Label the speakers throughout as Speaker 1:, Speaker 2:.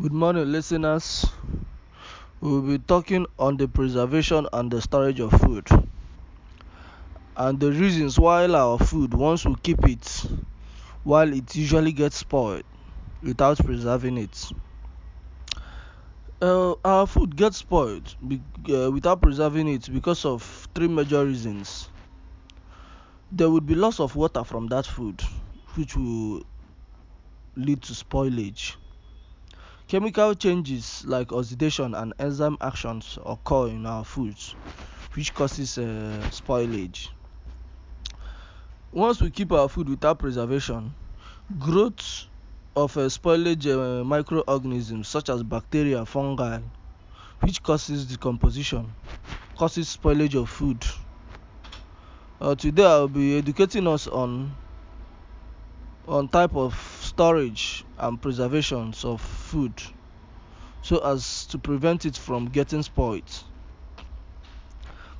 Speaker 1: Good morning listeners. We will be talking on the preservation and the storage of food and the reasons why our food once we keep it while it usually gets spoiled without preserving it. Uh, our food gets spoiled be, uh, without preserving it because of three major reasons. There would be loss of water from that food which will lead to spoilage Chemical changes like oxidation and enzyme actions occur in our foods which causes uh, spoilage. Once we keep our food without preservation, growth of uh, spoilage uh, microorganisms such as bacteria, fungi, which causes decomposition, causes spoilage of food. Uh, today I will be educating us on on type of storage and preservations of food so as to prevent it from getting spoiled.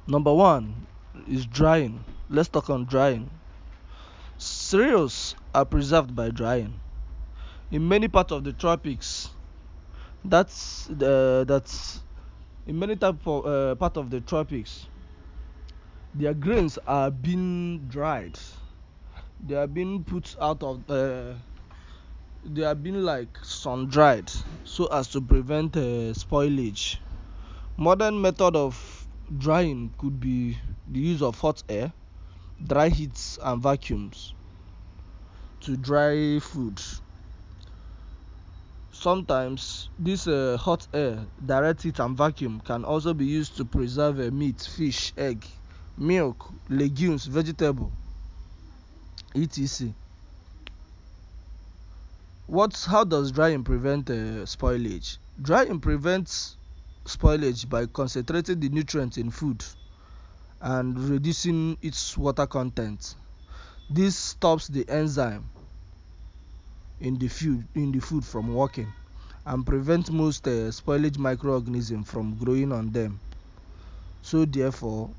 Speaker 1: Number one is drying. Let's talk on drying. Cereals are preserved by drying. In many parts of the tropics, that's the that's in many type of uh, part of the tropics, their grains are being dried. They are being put out of uh, they are being like sun dried so as to prevent uh, spoilage. Modern method of drying could be the use of hot air, dry heats and vacuums to dry food. Sometimes this uh, hot air, direct heat and vacuum can also be used to preserve uh, meat, fish, egg, milk, legumes, vegetable, etc. What's how does drying prevent uh, spoilage? Drying prevents spoilage by concentrating the nutrients in food and reducing its water content. This stops the enzyme in the food in the food from working and prevents most uh, spoilage microorganisms from growing on them. So therefore,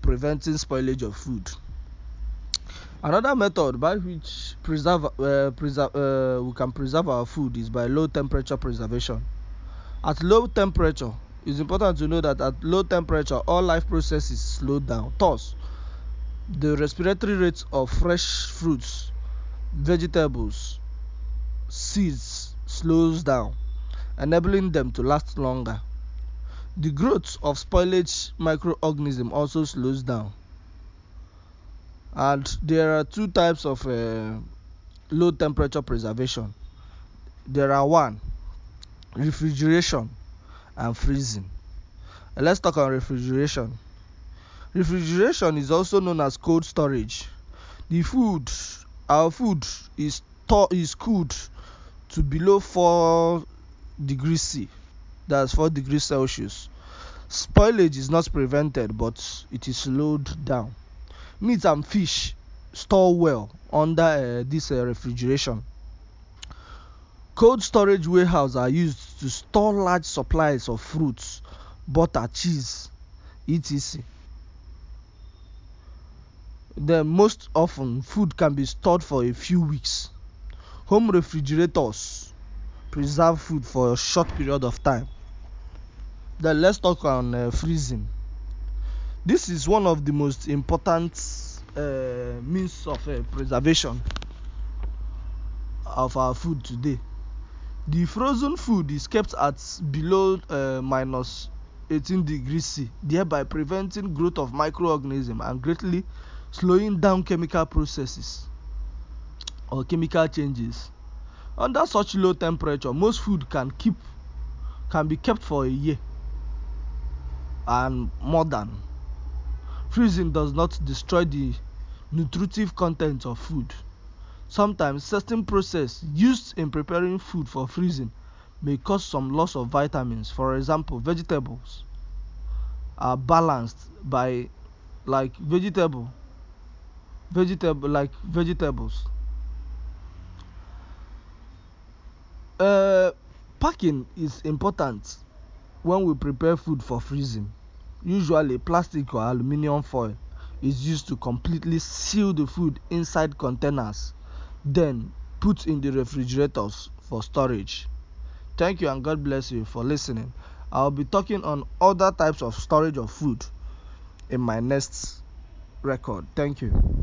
Speaker 1: preventing spoilage of food. Another method by which preserve, uh, preserve uh, we can preserve our food is by low temperature preservation. At low temperature, it's important to know that at low temperature, all life processes slow down. Thus, the respiratory rates of fresh fruits, vegetables, seeds slows down, enabling them to last longer. The growth of spoilage microorganism also slows down and there are two types of uh, low temperature preservation. There are one refrigeration and freezing. Let's talk on refrigeration. Refrigeration is also known as cold storage. The food our food is is cooled to below 4 degrees c. That's 4 degrees celsius. Spoilage is not prevented but it is slowed down. Meat and fish store well under uh, this uh, refrigeration. Cold storage warehouses are used to store large supplies of fruits, butter, cheese, etc. Then most often food can be stored for a few weeks. Home refrigerators preserve food for a short period of time. Then let's talk on uh, freezing. This is one of the most important means of uh, preservation of our food today. The frozen food is kept at below uh, minus 18 degrees C, thereby preventing growth of microorganisms and greatly slowing down chemical processes or chemical changes. Under such low temperature, most food can keep can be kept for a year and more than Freezing does not destroy the nutritive content of food. Sometimes certain process used in preparing food for freezing may cause some loss of vitamins. For example, vegetables are balanced by like vegetable vegetable like vegetables. Uh, packing is important when we prepare food for freezing Usually, plastic or aluminum foil is used to completely seal the food inside containers, then put in the refrigerators for storage. Thank you and God bless you for listening. I'll be talking on other types of storage of food in my next record. Thank you.